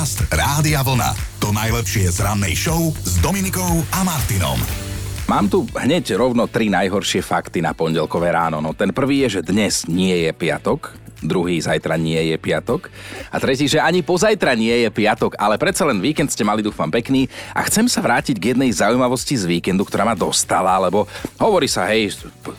Podcast Rádia Vlna. To najlepšie z rannej show s Dominikou a Martinom. Mám tu hneď rovno tri najhoršie fakty na pondelkové ráno. No ten prvý je, že dnes nie je piatok, druhý zajtra nie je piatok a tretí, že ani pozajtra nie je piatok, ale predsa len víkend ste mali dúfam pekný a chcem sa vrátiť k jednej zaujímavosti z víkendu, ktorá ma dostala, lebo hovorí sa, hej,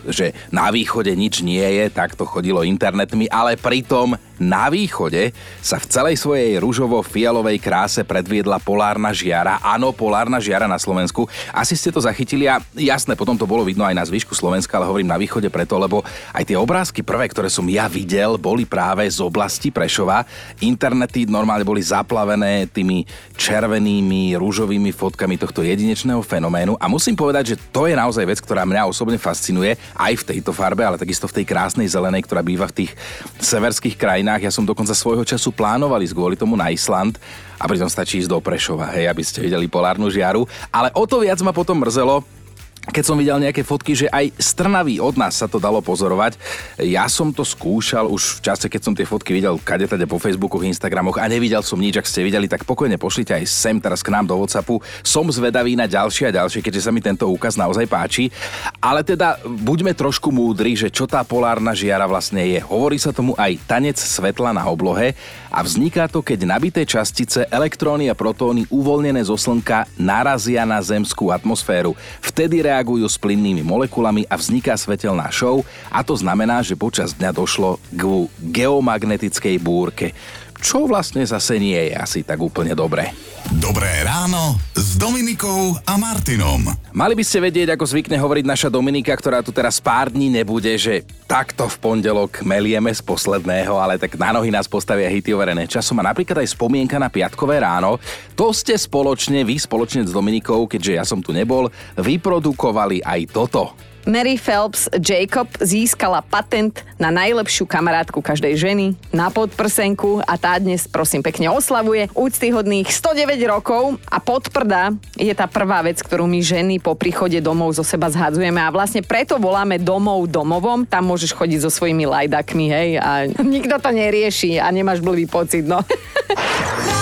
že na východe nič nie je, tak to chodilo internetmi, ale pritom na východe sa v celej svojej rúžovo-fialovej kráse predviedla polárna žiara. Áno, polárna žiara na Slovensku. Asi ste to zachytili a jasné, potom to bolo vidno aj na zvyšku Slovenska, ale hovorím na východe preto, lebo aj tie obrázky prvé, ktoré som ja videl, boli práve z oblasti Prešova. Internety normálne boli zaplavené tými červenými, rúžovými fotkami tohto jedinečného fenoménu a musím povedať, že to je naozaj vec, ktorá mňa osobne fascinuje aj v tejto farbe, ale takisto v tej krásnej zelenej, ktorá býva v tých severských krajinách. Ja som dokonca svojho času plánoval ísť kvôli tomu na Island a pritom stačí ísť do Prešova, hej, aby ste videli polárnu žiaru. Ale o to viac ma potom mrzelo, keď som videl nejaké fotky, že aj z Trnavy od nás sa to dalo pozorovať. Ja som to skúšal už v čase, keď som tie fotky videl kade tade po Facebooku, Instagramoch a nevidel som nič. Ak ste videli, tak pokojne pošlite aj sem teraz k nám do Whatsappu. Som zvedavý na ďalšie a ďalšie, keďže sa mi tento úkaz naozaj páči. Ale teda buďme trošku múdri, že čo tá polárna žiara vlastne je. Hovorí sa tomu aj tanec svetla na oblohe a vzniká to, keď nabité častice, elektróny a protóny uvoľnené zo Slnka narazia na zemskú atmosféru. Vtedy reagujú s plynnými molekulami a vzniká svetelná show a to znamená, že počas dňa došlo k geomagnetickej búrke čo vlastne zase nie je asi tak úplne dobré. Dobré ráno s Dominikou a Martinom. Mali by ste vedieť, ako zvykne hovoriť naša Dominika, ktorá tu teraz pár dní nebude, že takto v pondelok melieme z posledného, ale tak na nohy nás postavia hity overené časom a napríklad aj spomienka na piatkové ráno. To ste spoločne, vy spoločne s Dominikou, keďže ja som tu nebol, vyprodukovali aj toto. Mary Phelps Jacob získala patent na najlepšiu kamarátku každej ženy, na podprsenku a tá dnes prosím pekne oslavuje úctyhodných 109 rokov. A podprda je tá prvá vec, ktorú my ženy po príchode domov zo seba zhadzujeme. A vlastne preto voláme domov domovom, tam môžeš chodiť so svojimi lajdakmi, hej, a nikto to nerieši a nemáš blbý pocit, no.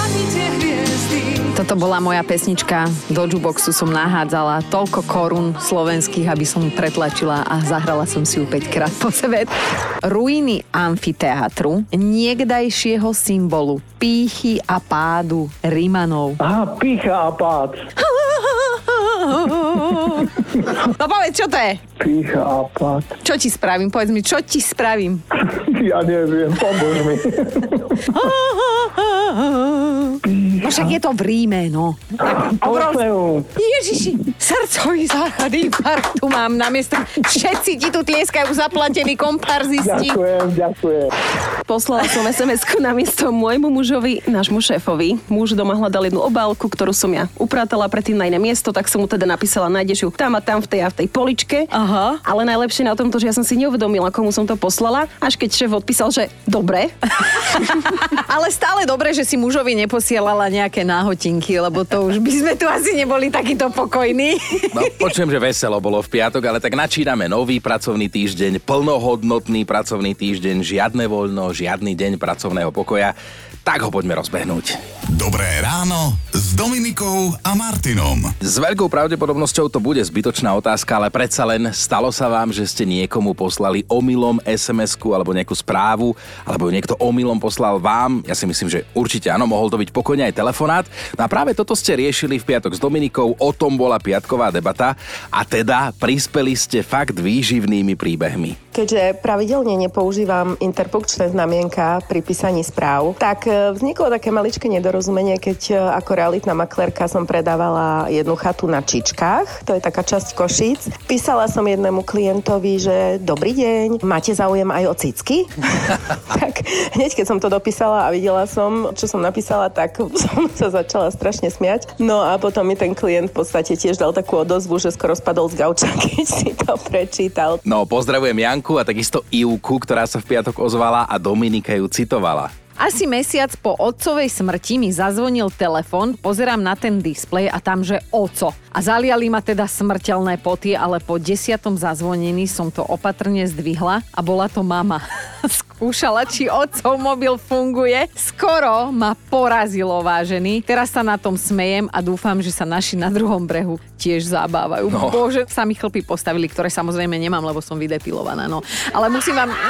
Toto bola moja pesnička. Do jukeboxu som nahádzala toľko korún slovenských, aby som pretlačila a zahrala som si ju 5 krát po sebe. Ruiny amfiteátru, niekdajšieho symbolu pýchy a pádu Rimanov. Aha, pícha a pád. No povedz, čo to je? Pícha a pád. Čo ti spravím? Povedz mi, čo ti spravím? Ja neviem, pomôž mi. No však je to v Ríme, no. Orfeum. Ježiši, srdcový záchod, infarktu mám na miesto. Všetci ti tu tlieskajú zaplatení komparzisti. Ďakujem, ďakujem. Poslala som sms na miesto môjmu mužovi, nášmu šéfovi. Muž doma hľadal jednu obálku, ktorú som ja upratala predtým na iné miesto, tak som mu teda napísala, nájdeš ju tam a tam v tej a v tej poličke. Aha. Ale najlepšie na tomto, že ja som si neuvedomila, komu som to poslala, až keď šéf odpísal, že dobre. Ale stále dobre, že si mužovi neposielala nejaké náhotinky, lebo to už by sme tu asi neboli takýto pokojní. No, počujem, že veselo bolo v piatok, ale tak načíname nový pracovný týždeň, plnohodnotný pracovný týždeň, žiadne voľno, žiadny deň pracovného pokoja. Tak ho poďme rozbehnúť. Dobré ráno s Dominikou a Martinom. S veľkou pravdepodobnosťou to bude zbytočná otázka, ale predsa len stalo sa vám, že ste niekomu poslali omylom SMS-ku alebo nejakú správu, alebo niekto omylom poslal vám. Ja si myslím, že určite áno, mohol to byť pokojne aj telefonát. No a práve toto ste riešili v piatok s Dominikou, o tom bola piatková debata a teda prispeli ste fakt výživnými príbehmi. Keďže pravidelne nepoužívam interpunkčné znamienka pri písaní správ, tak e, vzniklo také maličké nedorozumenie, keď e, ako realitná maklerka som predávala jednu chatu na Čičkách, to je taká časť Košíc. Písala som jednému klientovi, že dobrý deň, máte záujem aj o cicky? tak hneď keď som to dopísala a videla som, čo som napísala, tak som sa začala strašne smiať. No a potom mi ten klient v podstate tiež dal takú odozvu, že skoro spadol z gauča, keď si to prečítal. No, pozdravujem Janku a takisto Ivku, ktorá sa v piatok ozvala a Dominika ju citovala. Asi mesiac po otcovej smrti mi zazvonil telefon, pozerám na ten displej a tam, že oco. A zaliali ma teda smrteľné poty, ale po desiatom zazvonení som to opatrne zdvihla a bola to mama. Skúšala, či otcov mobil funguje. Skoro ma porazilo, vážený. Teraz sa na tom smejem a dúfam, že sa naši na druhom brehu tiež zabávajú. No. Bože, sa mi chlpy postavili, ktoré samozrejme nemám, lebo som vydepilovaná. No. Ale musím vám...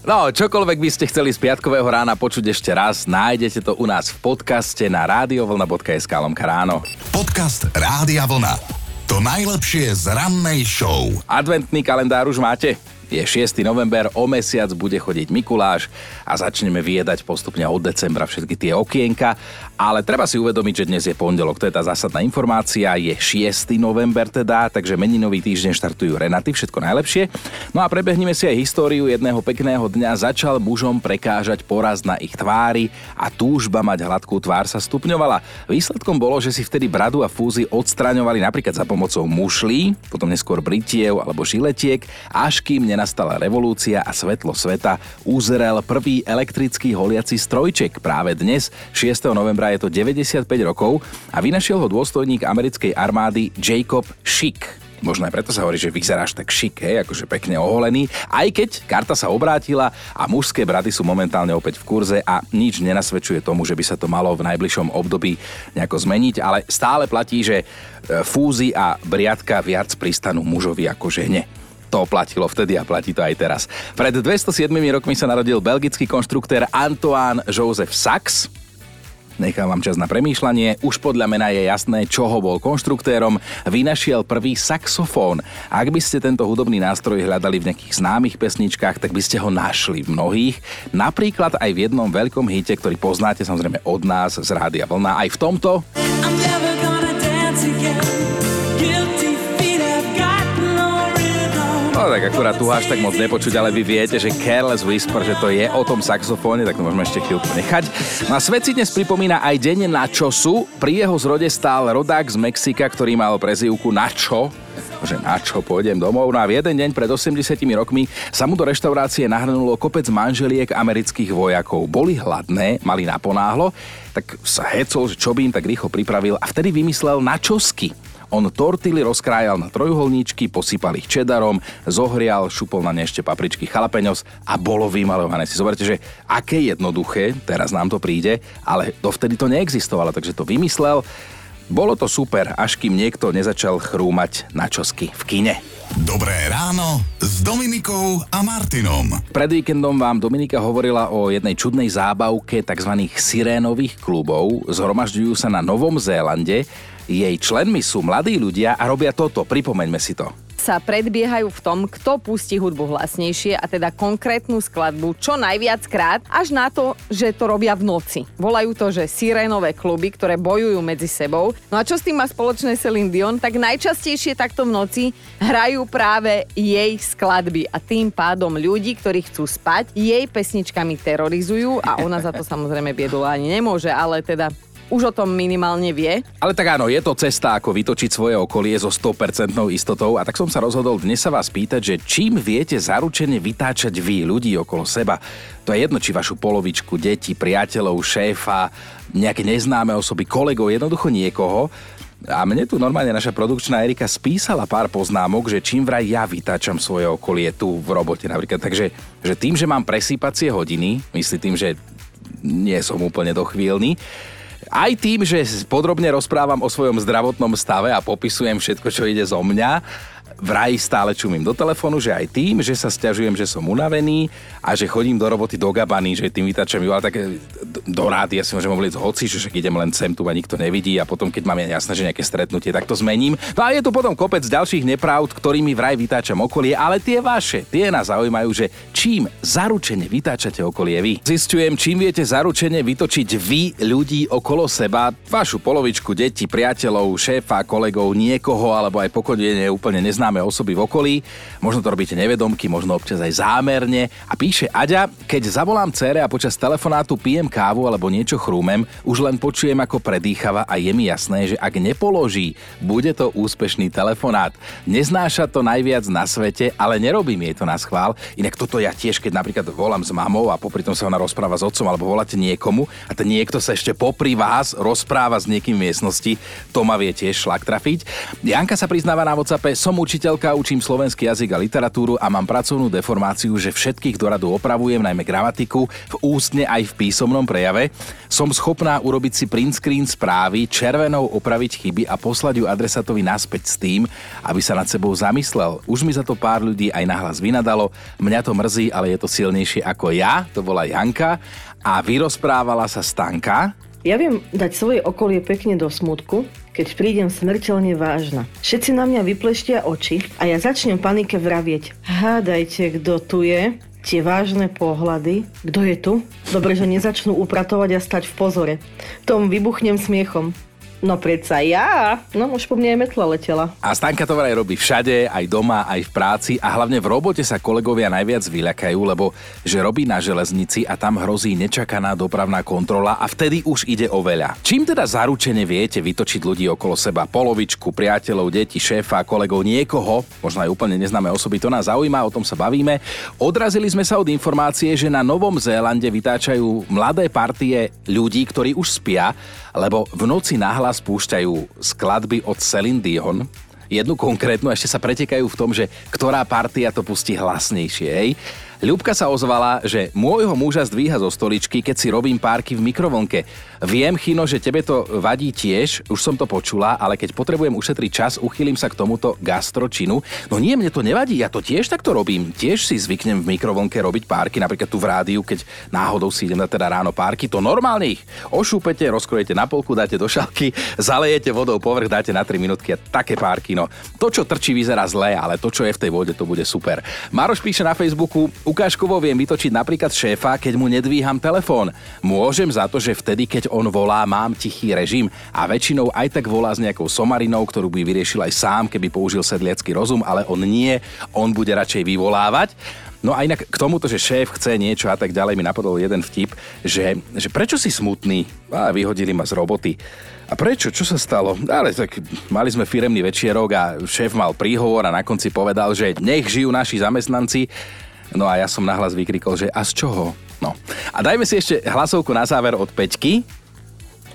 No, čokoľvek by ste chceli z piatkového rána počuť ešte raz, nájdete to u nás v podcaste na radiovlna.sk lomka ráno. Podcast Rádia Vlna. To najlepšie z rannej show. Adventný kalendár už máte? Je 6. november, o mesiac bude chodiť Mikuláš a začneme vyjedať postupne od decembra všetky tie okienka, ale treba si uvedomiť, že dnes je pondelok, to je tá zásadná informácia, je 6. november teda, takže meninový týždeň štartujú Renaty, všetko najlepšie. No a prebehneme si aj históriu jedného pekného dňa, začal mužom prekážať poraz na ich tvári a túžba mať hladkú tvár sa stupňovala. Výsledkom bolo, že si vtedy bradu a fúzy odstraňovali napríklad za pomocou mušlí, potom neskôr britiev alebo žiletiek, až kým nenastala revolúcia a svetlo sveta, uzrel prvý elektrický holiaci strojček práve dnes, 6. novembra je to 95 rokov a vynašiel ho dôstojník americkej armády Jacob Schick. Možno aj preto sa hovorí, že vyzeráš tak šik, hej, akože pekne oholený. Aj keď karta sa obrátila a mužské brady sú momentálne opäť v kurze a nič nenasvedčuje tomu, že by sa to malo v najbližšom období nejako zmeniť, ale stále platí, že e, fúzy a briadka viac pristanú mužovi ako žene. To platilo vtedy a platí to aj teraz. Pred 207 rokmi sa narodil belgický konštruktér Antoine Joseph Sachs, Nechám vám čas na premýšľanie. Už podľa mena je jasné, čoho bol konštruktérom. Vynašiel prvý saxofón. Ak by ste tento hudobný nástroj hľadali v nejakých známych pesničkách, tak by ste ho našli v mnohých. Napríklad aj v jednom veľkom hite, ktorý poznáte samozrejme od nás z Rádia Vlna. Aj v tomto... I'm never tak akurát tu až tak moc nepočuť, ale vy viete, že Careless Whisper, že to je o tom saxofóne, tak to môžeme ešte chvíľku nechať. No a svet si dnes pripomína aj deň Načosu. Pri jeho zrode stál rodák z Mexika, ktorý mal prezývku Nacho že na čo pôjdem domov. No a v jeden deň pred 80 rokmi sa mu do reštaurácie nahrnulo kopec manželiek amerických vojakov. Boli hladné, mali naponáhlo, tak sa hecol, že čo by im tak rýchlo pripravil a vtedy vymyslel načosky. On tortily rozkrájal na trojuholníčky, posypal ich čedarom, zohrial, šupol na ne ešte papričky chalapeňos a bolo vymalované. Si zoberte, že aké jednoduché, teraz nám to príde, ale dovtedy to neexistovalo, takže to vymyslel. Bolo to super, až kým niekto nezačal chrúmať na čosky v kine. Dobré ráno s Dominikou a Martinom. Pred víkendom vám Dominika hovorila o jednej čudnej zábavke tzv. sirénových klubov. Zhromažďujú sa na Novom Zélande jej členmi sú mladí ľudia a robia toto, pripomeňme si to sa predbiehajú v tom, kto pustí hudbu hlasnejšie a teda konkrétnu skladbu čo najviac krát, až na to, že to robia v noci. Volajú to, že sirénové kluby, ktoré bojujú medzi sebou. No a čo s tým má spoločné Celine Dion? Tak najčastejšie takto v noci hrajú práve jej skladby a tým pádom ľudí, ktorí chcú spať, jej pesničkami terorizujú a ona za to samozrejme biedula ani nemôže, ale teda už o tom minimálne vie. Ale tak áno, je to cesta, ako vytočiť svoje okolie so 100% istotou a tak som sa rozhodol dnes sa vás pýtať, že čím viete zaručene vytáčať vy ľudí okolo seba. To je jedno, či vašu polovičku, deti, priateľov, šéfa, nejaké neznáme osoby, kolegov, jednoducho niekoho. A mne tu normálne naša produkčná Erika spísala pár poznámok, že čím vraj ja vytáčam svoje okolie tu v robote napríklad. Takže že tým, že mám presýpacie hodiny, myslí tým, že nie som úplne dochvíľný, aj tým, že podrobne rozprávam o svojom zdravotnom stave a popisujem všetko, čo ide zo mňa, vraj stále čumím do telefónu, že aj tým, že sa stiažujem, že som unavený a že chodím do roboty do gabany, že tým vytačam ju, ale také do rády, ja si môžem hovoriť hoci, že však idem len sem, tu ma nikto nevidí a potom, keď mám jasné, že nejaké stretnutie, tak to zmením. No a je tu potom kopec ďalších nepravd, ktorými vraj vytáčam okolie, ale tie vaše, tie nás zaujímajú, že čím zaručene vytáčate okolie vy. Zistujem, čím viete zaručene vytočiť vy ľudí okolo seba, vašu polovičku, deti, priateľov, šéfa, kolegov, niekoho alebo aj pokojne úplne neznáme neznáme osoby v okolí. Možno to robíte nevedomky, možno občas aj zámerne. A píše Aďa, keď zavolám cére a počas telefonátu pijem kávu alebo niečo chrúmem, už len počujem ako predýchava a je mi jasné, že ak nepoloží, bude to úspešný telefonát. Neznáša to najviac na svete, ale nerobím jej to na schvál. Inak toto ja tiež, keď napríklad volám s mamou a popri tom sa ona rozpráva s otcom alebo voláte niekomu a ten niekto sa ešte popri vás rozpráva s niekým v miestnosti, to ma vie tiež šlak trafiť. Janka sa priznáva na WhatsAppe, som učiteľka, učím slovenský jazyk a literatúru a mám pracovnú deformáciu, že všetkých do radu opravujem, najmä gramatiku, v ústne aj v písomnom prejave. Som schopná urobiť si print screen správy, červenou opraviť chyby a poslať ju adresatovi naspäť s tým, aby sa nad sebou zamyslel. Už mi za to pár ľudí aj nahlas vynadalo. Mňa to mrzí, ale je to silnejšie ako ja, to bola Janka. A vyrozprávala sa Stanka, ja viem dať svoje okolie pekne do smutku, keď prídem smrteľne vážna. Všetci na mňa vypleštia oči a ja začnem panike vravieť. Hádajte, kto tu je? Tie vážne pohľady. Kto je tu? Dobre, že nezačnú upratovať a stať v pozore. Tom vybuchnem smiechom. No predsa ja. No už po mne aj metla letela. A Stanka to vraj robí všade, aj doma, aj v práci a hlavne v robote sa kolegovia najviac vyľakajú, lebo že robí na železnici a tam hrozí nečakaná dopravná kontrola a vtedy už ide o veľa. Čím teda zaručene viete vytočiť ľudí okolo seba? Polovičku, priateľov, deti, šéfa, kolegov, niekoho, možno aj úplne neznáme osoby, to nás zaujíma, o tom sa bavíme. Odrazili sme sa od informácie, že na Novom Zélande vytáčajú mladé partie ľudí, ktorí už spia lebo v noci nahlas púšťajú skladby od Celine Dion, jednu konkrétnu, ešte sa pretekajú v tom, že ktorá partia to pustí hlasnejšie. Hej? Ľubka sa ozvala, že môjho muža zdvíha zo stoličky, keď si robím párky v mikrovlnke. Viem, Chino, že tebe to vadí tiež, už som to počula, ale keď potrebujem ušetriť čas, uchýlim sa k tomuto gastročinu. No nie, mne to nevadí, ja to tiež takto robím. Tiež si zvyknem v mikrovlnke robiť párky, napríklad tu v rádiu, keď náhodou si idem na teda ráno párky, to normálne ich ošúpete, rozkrojete na polku, dáte do šalky, zalejete vodou povrch, dáte na 3 minútky a také párky. No, to, čo trčí, vyzerá zle, ale to, čo je v tej vode, to bude super. Maroš píše na Facebooku, Ukážkovo viem vytočiť napríklad šéfa, keď mu nedvíham telefón. Môžem za to, že vtedy, keď on volá, mám tichý režim a väčšinou aj tak volá s nejakou somarinou, ktorú by vyriešil aj sám, keby použil sedliacký rozum, ale on nie, on bude radšej vyvolávať. No a inak k tomuto, že šéf chce niečo a tak ďalej, mi napadol jeden vtip, že, že prečo si smutný? A vyhodili ma z roboty. A prečo? Čo sa stalo? Ale tak mali sme firemný večierok a šéf mal príhovor a na konci povedal, že nech žijú naši zamestnanci. No a ja som nahlas vykrikol, že a z čoho? No. A dajme si ešte hlasovku na záver od Peťky.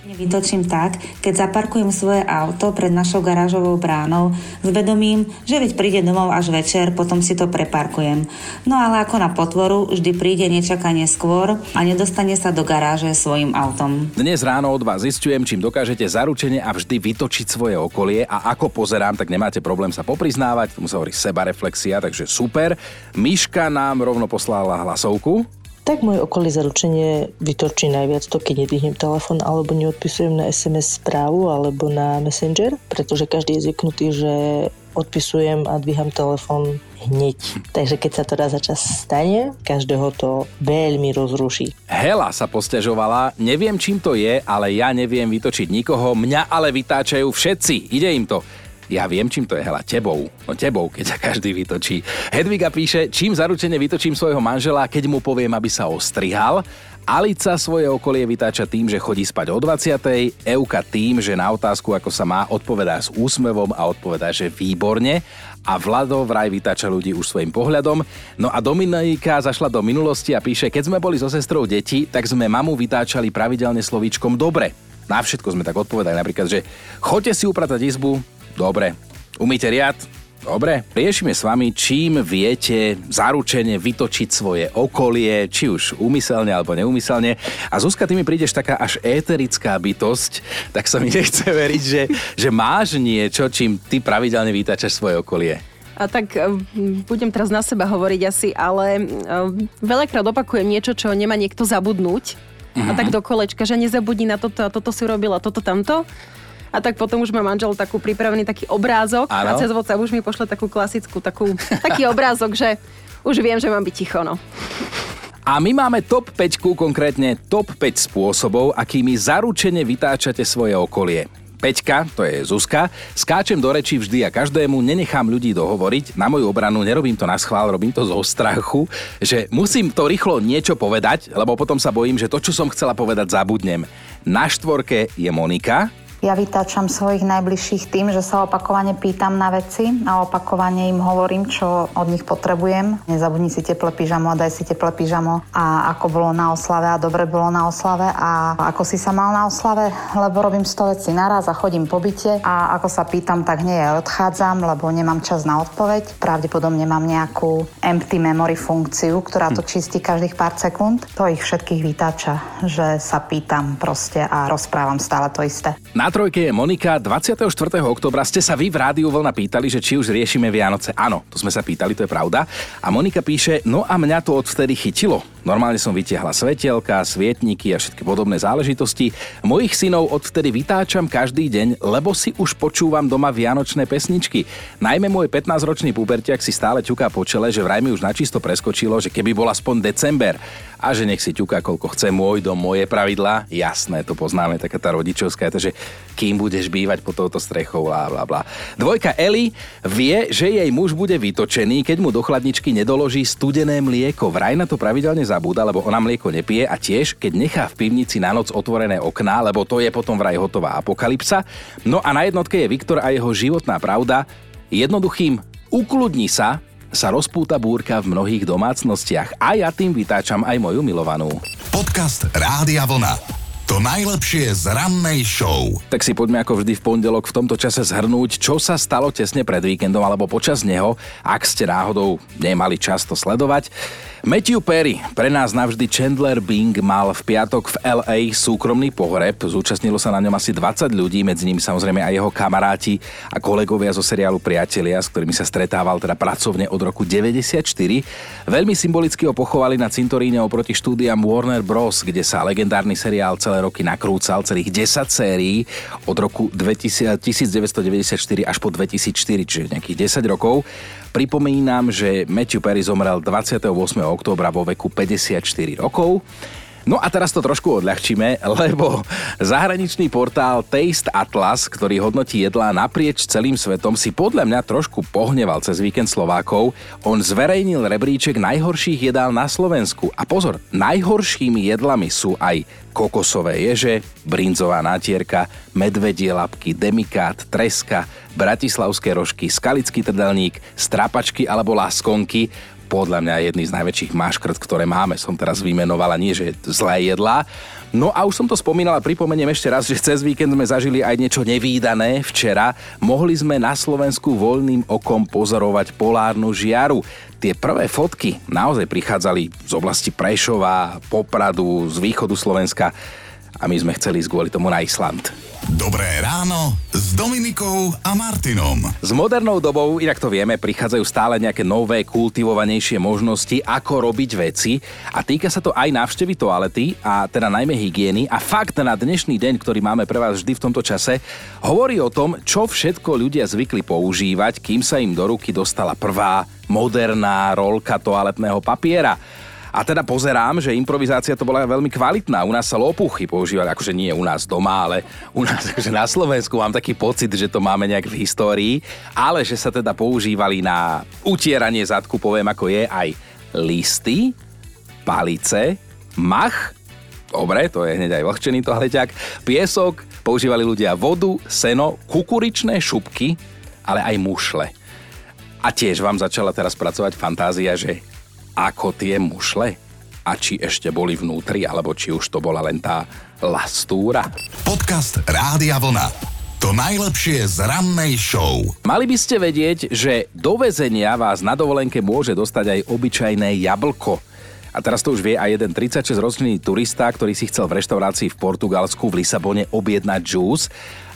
Vytočím tak, keď zaparkujem svoje auto pred našou garážovou bránou s vedomím, že veď príde domov až večer, potom si to preparkujem. No ale ako na potvoru, vždy príde nečakanie skôr a nedostane sa do garáže svojim autom. Dnes ráno od vás zistujem, čím dokážete zaručene a vždy vytočiť svoje okolie a ako pozerám, tak nemáte problém sa popriznávať, tomu sa hovorí sebareflexia, takže super. Miška nám rovno poslala hlasovku tak moje okolie zaručenie vytočí najviac to, keď nedvihnem telefon alebo neodpisujem na SMS správu alebo na Messenger, pretože každý je zvyknutý, že odpisujem a dvíham telefon hneď. Takže keď sa to raz za čas stane, každého to veľmi rozruší. Hela sa posťažovala, neviem čím to je, ale ja neviem vytočiť nikoho, mňa ale vytáčajú všetci, ide im to. Ja viem, čím to je, hela, tebou. No tebou, keď sa každý vytočí. Hedviga píše, čím zaručene vytočím svojho manžela, keď mu poviem, aby sa ostrihal. Alica svoje okolie vytáča tým, že chodí spať o 20. Euka tým, že na otázku, ako sa má, odpovedá s úsmevom a odpovedá, že výborne. A Vlado vraj vytáča ľudí už svojim pohľadom. No a Dominika zašla do minulosti a píše, keď sme boli so sestrou deti, tak sme mamu vytáčali pravidelne slovíčkom dobre. Na všetko sme tak odpovedali, napríklad, že choďte si upratať izbu, Dobre. Umíte riad? Dobre, riešime s vami, čím viete zaručene vytočiť svoje okolie, či už úmyselne alebo neúmyselne. A Zuzka, ty mi prídeš taká až éterická bytosť, tak sa mi nechce veriť, že, že máš niečo, čím ty pravidelne vytačaš svoje okolie. A tak eh, budem teraz na seba hovoriť asi, ale eh, veľakrát opakujem niečo, čo nemá niekto zabudnúť. Mm-hmm. A tak do kolečka, že nezabudni na toto a toto si robila, toto tamto a tak potom už má manžel takú pripravený taký obrázok ano. a cez WhatsApp už mi pošle takú klasickú, takú, taký obrázok, že už viem, že mám byť ticho, no. A my máme top 5, konkrétne top 5 spôsobov, akými zaručene vytáčate svoje okolie. Peťka, to je Zuzka, skáčem do reči vždy a každému, nenechám ľudí dohovoriť. Na moju obranu nerobím to na schvál, robím to zo strachu, že musím to rýchlo niečo povedať, lebo potom sa bojím, že to, čo som chcela povedať, zabudnem. Na štvorke je Monika, ja vytáčam svojich najbližších tým, že sa opakovane pýtam na veci a opakovane im hovorím, čo od nich potrebujem. Nezabudni si teplé pyžamo a daj si teplé pyžamo a ako bolo na oslave a dobre bolo na oslave a ako si sa mal na oslave, lebo robím 100 vecí naraz a chodím po byte a ako sa pýtam, tak nie odchádzam, lebo nemám čas na odpoveď. Pravdepodobne mám nejakú empty memory funkciu, ktorá to čistí každých pár sekúnd. To ich všetkých vytáča, že sa pýtam proste a rozprávam stále to isté. Na trojke je Monika. 24. oktobra ste sa vy v Rádiu Vlna pýtali, že či už riešime Vianoce. Áno, to sme sa pýtali, to je pravda. A Monika píše, no a mňa to odvtedy chytilo. Normálne som vytiahla svetielka, svietniky a všetky podobné záležitosti. Mojich synov odvtedy vytáčam každý deň, lebo si už počúvam doma vianočné pesničky. Najmä môj 15-ročný pubertiak si stále ťuká po čele, že vraj mi už načisto preskočilo, že keby bol aspoň december a že nech si ťuká koľko chce môj dom, moje pravidlá. Jasné, to poznáme, taká tá rodičovská, takže kým budeš bývať pod touto strechou, bla bla bla. Dvojka Eli vie, že jej muž bude vytočený, keď mu do chladničky nedoloží studené mlieko. Vraj na to pravidelne zabúda, lebo ona mlieko nepije a tiež, keď nechá v pivnici na noc otvorené okná, lebo to je potom vraj hotová apokalypsa. No a na jednotke je Viktor a jeho životná pravda. Jednoduchým ukludni sa, sa rozpúta búrka v mnohých domácnostiach a ja tým vytáčam aj moju milovanú. Podcast Rádia Vlna. To najlepšie z rannej show. Tak si poďme ako vždy v pondelok v tomto čase zhrnúť, čo sa stalo tesne pred víkendom alebo počas neho, ak ste náhodou nemali čas to sledovať. Matthew Perry, pre nás navždy Chandler Bing, mal v piatok v LA súkromný pohreb. Zúčastnilo sa na ňom asi 20 ľudí, medzi nimi samozrejme aj jeho kamaráti a kolegovia zo seriálu Priatelia, s ktorými sa stretával teda pracovne od roku 94. Veľmi symbolicky ho pochovali na cintoríne oproti štúdiam Warner Bros., kde sa legendárny seriál celé roky nakrúcal, celých 10 sérií od roku 2000, 1994 až po 2004, čiže nejakých 10 rokov. Pripomínam, že Matthew Perry zomrel 28. októbra vo veku 54 rokov. No a teraz to trošku odľahčíme, lebo zahraničný portál Taste Atlas, ktorý hodnotí jedlá naprieč celým svetom, si podľa mňa trošku pohneval cez víkend Slovákov. On zverejnil rebríček najhorších jedál na Slovensku. A pozor, najhoršími jedlami sú aj kokosové ježe, brinzová nátierka, medvedie lapky, demikát, treska, bratislavské rožky, skalický trdelník, strapačky alebo laskonky podľa mňa jedný z najväčších maškrt, ktoré máme. Som teraz vymenovala, nie že zlé jedlá. No a už som to spomínala, pripomeniem ešte raz, že cez víkend sme zažili aj niečo nevýdané. Včera mohli sme na Slovensku voľným okom pozorovať polárnu žiaru. Tie prvé fotky naozaj prichádzali z oblasti Prešova, Popradu, z východu Slovenska a my sme chceli ísť kvôli tomu na Island. Dobré ráno s Dominikou a Martinom. S modernou dobou, inak to vieme, prichádzajú stále nejaké nové, kultivovanejšie možnosti, ako robiť veci a týka sa to aj návštevy toalety a teda najmä hygieny a fakt na dnešný deň, ktorý máme pre vás vždy v tomto čase, hovorí o tom, čo všetko ľudia zvykli používať, kým sa im do ruky dostala prvá moderná rolka toaletného papiera. A teda pozerám, že improvizácia to bola veľmi kvalitná. U nás sa lopuchy používali, akože nie u nás doma, ale u nás akože na Slovensku mám taký pocit, že to máme nejak v histórii, ale že sa teda používali na utieranie zadku, poviem ako je, aj listy, palice, mach, dobre, to je hneď aj vlhčený tohleťak, piesok, používali ľudia vodu, seno, kukuričné šupky, ale aj mušle. A tiež vám začala teraz pracovať fantázia, že ako tie mušle? A či ešte boli vnútri, alebo či už to bola len tá lastúra? Podcast Rádia Vlna. To najlepšie z rannej show. Mali by ste vedieť, že do väzenia vás na dovolenke môže dostať aj obyčajné jablko. A teraz to už vie aj jeden 36-ročný turista, ktorý si chcel v reštaurácii v Portugalsku v Lisabone objednať džús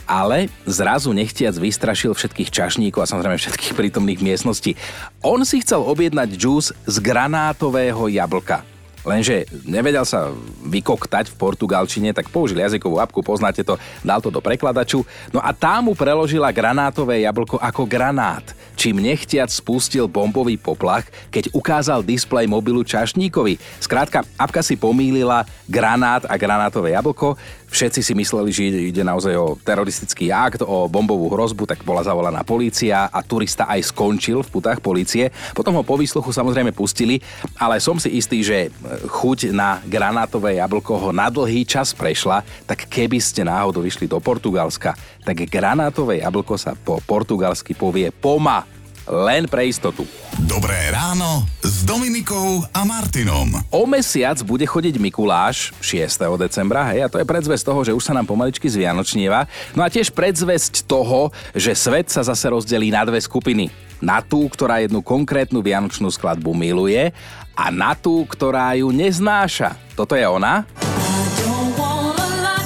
ale zrazu nechtiac vystrašil všetkých čašníkov a samozrejme všetkých prítomných miestností. On si chcel objednať džús z granátového jablka. Lenže nevedel sa vykoktať v portugalčine, tak použil jazykovú apku, poznáte to, dal to do prekladaču. No a tá mu preložila granátové jablko ako granát čím nechtiac spustil bombový poplach, keď ukázal displej mobilu čašníkovi. Skrátka, apka si pomýlila granát a granátové jablko. Všetci si mysleli, že ide naozaj o teroristický akt, o bombovú hrozbu, tak bola zavolaná polícia a turista aj skončil v putách polície. Potom ho po výsluchu samozrejme pustili, ale som si istý, že chuť na granátové jablko ho na dlhý čas prešla, tak keby ste náhodou išli do Portugalska, tak granátové jablko sa po portugalsky povie poma len pre istotu. Dobré ráno s Dominikou a Martinom. O mesiac bude chodiť Mikuláš 6. decembra, hej, a to je predzvesť toho, že už sa nám pomaličky zvianočnieva. No a tiež predzvesť toho, že svet sa zase rozdelí na dve skupiny. Na tú, ktorá jednu konkrétnu vianočnú skladbu miluje a na tú, ktorá ju neznáša. Toto je ona?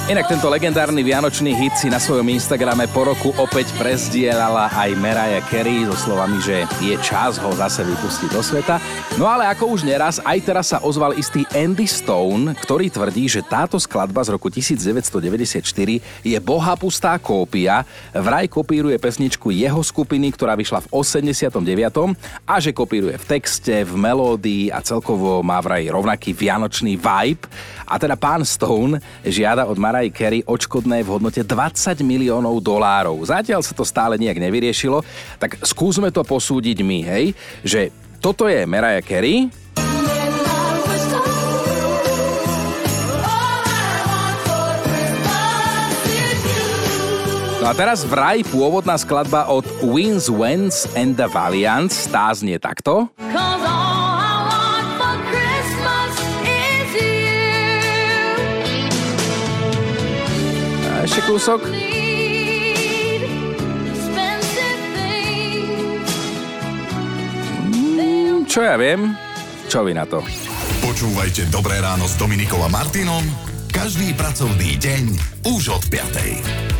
Inak tento legendárny vianočný hit si na svojom Instagrame po roku opäť prezdielala aj Mariah Carey so slovami, že je čas ho zase vypustiť do sveta. No ale ako už neraz, aj teraz sa ozval istý Andy Stone, ktorý tvrdí, že táto skladba z roku 1994 je bohapustá kópia, vraj kopíruje pesničku jeho skupiny, ktorá vyšla v 89. a že kopíruje v texte, v melódii a celkovo má vraj rovnaký vianočný vibe. A teda pán Stone žiada od Mar- Mariah Carey odškodné v hodnote 20 miliónov dolárov. Zatiaľ sa to stále nejak nevyriešilo, tak skúsme to posúdiť my, hej, že toto je Mariah Carey, No a teraz vraj pôvodná skladba od Wins Wens and the Valiants, tá znie takto. ešte kúsok. Mm, čo ja viem? Čo vy na to? Počúvajte Dobré ráno s Dominikom a Martinom každý pracovný deň už od 5.